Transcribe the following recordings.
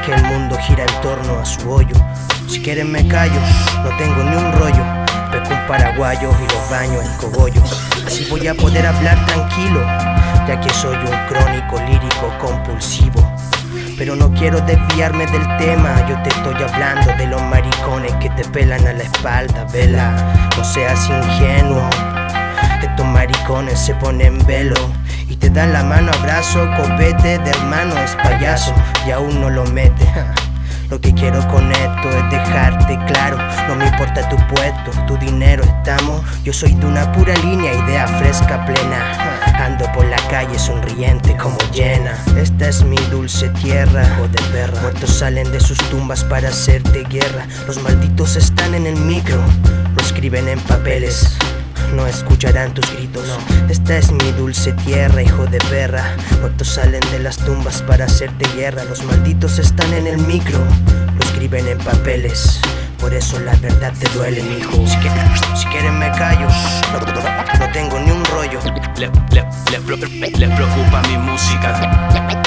que el mundo gira en torno a su hoyo. Si quieren me callo, no tengo ni un rollo. Pesco un paraguayo y los baño en cogollo. Así voy a poder hablar tranquilo, ya que soy un crónico lírico compulsivo. Pero no quiero desviarme del tema, yo te estoy hablando de los maricones que te pelan a la espalda, vela, no seas ingenuo. Estos maricones se ponen velo te dan la mano, abrazo, copete de hermano, es payaso y aún no lo mete. Lo que quiero con esto es dejarte claro, no me importa tu puesto, tu dinero, estamos. Yo soy de una pura línea, idea fresca, plena. Ando por la calle sonriente como llena. Esta es mi dulce tierra, o de perra. Muertos salen de sus tumbas para hacerte guerra. Los malditos están en el micro, lo escriben en papeles no escucharán tus gritos. Esta es mi dulce tierra, hijo de perra. Muertos salen de las tumbas para hacerte guerra. Los malditos están en el micro, lo escriben en papeles. Por eso la verdad te duele, hijo. Si, si quieren me callo, no, tengo ni un rollo. Les le, preocupa mi música,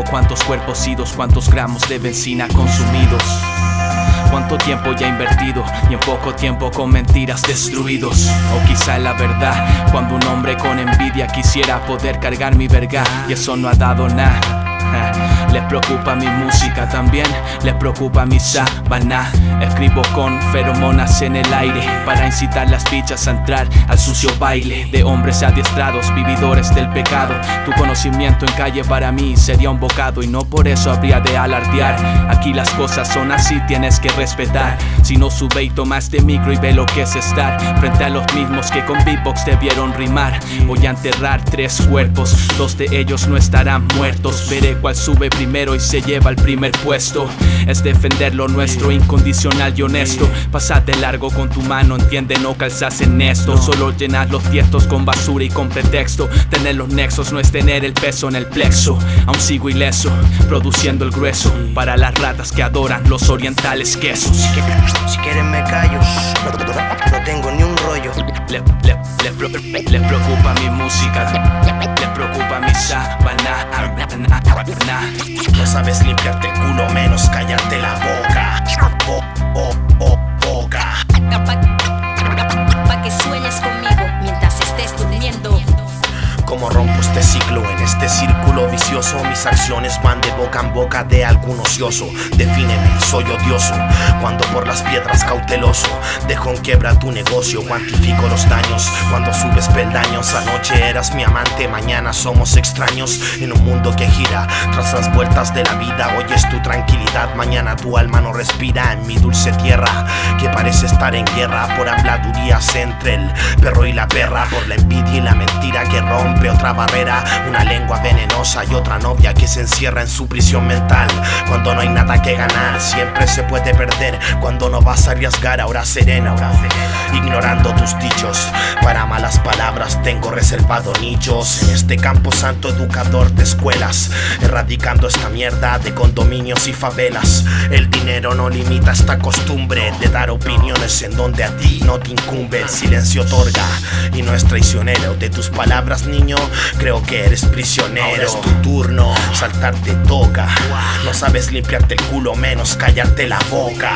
Cuántos cuerpos idos, cuántos gramos de benzina consumidos. Cuánto tiempo ya invertido y en poco tiempo con mentiras destruidos. O quizá la verdad, cuando un hombre con envidia quisiera poder cargar mi verga y eso no ha dado nada. Les preocupa mi música también, les preocupa mi sábana. Escribo con feromonas en el aire para incitar las fichas a entrar al sucio baile de hombres adiestrados, vividores del pecado. Tu conocimiento en calle para mí sería un bocado y no por eso habría de alardear. Aquí las cosas son así, tienes que respetar. Si no sube y toma este micro y ve lo que es estar frente a los mismos que con beatbox debieron rimar. Voy a enterrar tres cuerpos, dos de ellos no estarán muertos. Veré cuál sube primero y se lleva el primer puesto. Es defender lo nuestro, incondicional y honesto. Pasate largo con tu mano, entiende, no calzas en esto. Solo llenas los tiestos con basura y con pretexto. Tener los nexos no es tener el peso en el plexo. Aún sigo ileso, produciendo el grueso. Para las ratas que adoran los orientales quesos. Si quieren me callo, no, tengo ni un rollo. Les le, preocupa mi música, sabes limpiarte este ciclo en este círculo vicioso, mis acciones van de boca en boca de algún ocioso. Defíneme, soy odioso. Cuando por las piedras cauteloso, dejo en quiebra tu negocio, cuantifico los daños. Cuando subes peldaños, anoche eras mi amante, mañana somos extraños. En un mundo que gira tras las vueltas de la vida, hoy es tu tranquilidad, mañana tu alma no respira en mi dulce tierra, que parece estar en guerra por habladurías entre el perro y la perra, por la envidia y la mentira que rompe otra barrera, una lengua venenosa y otra novia que se encierra en su prisión mental. Cuando no hay nada que ganar, siempre se puede perder. Cuando no vas a arriesgar, ahora serena, ahora Ignorando tus dichos, para malas palabras tengo reservado nichos. En este campo santo educador de escuelas, erradicando esta mierda de condominios y favelas. El dinero no limita esta costumbre de dar opiniones en donde a ti no te incumbe. El silencio otorga y no es traicionero de tus palabras, niño creo que eres prisionero. es tu turno, saltarte toca. No sabes limpiarte el culo, menos callarte la boca.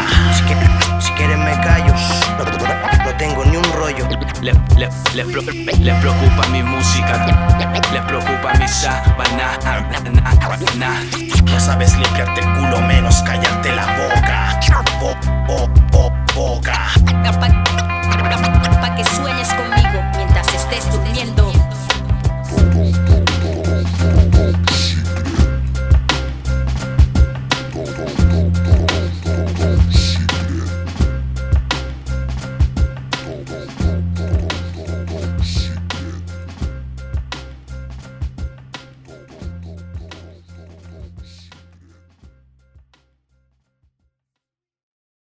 Si, quieren, me callo, no, tengo ni un rollo. Les le, preocupa mi música, les preocupa mi sábana. No sabes limpiarte el culo, menos callarte la boca. Bo, bo, bo, boca. Pa, pa, pa, pa que sueñes conmigo.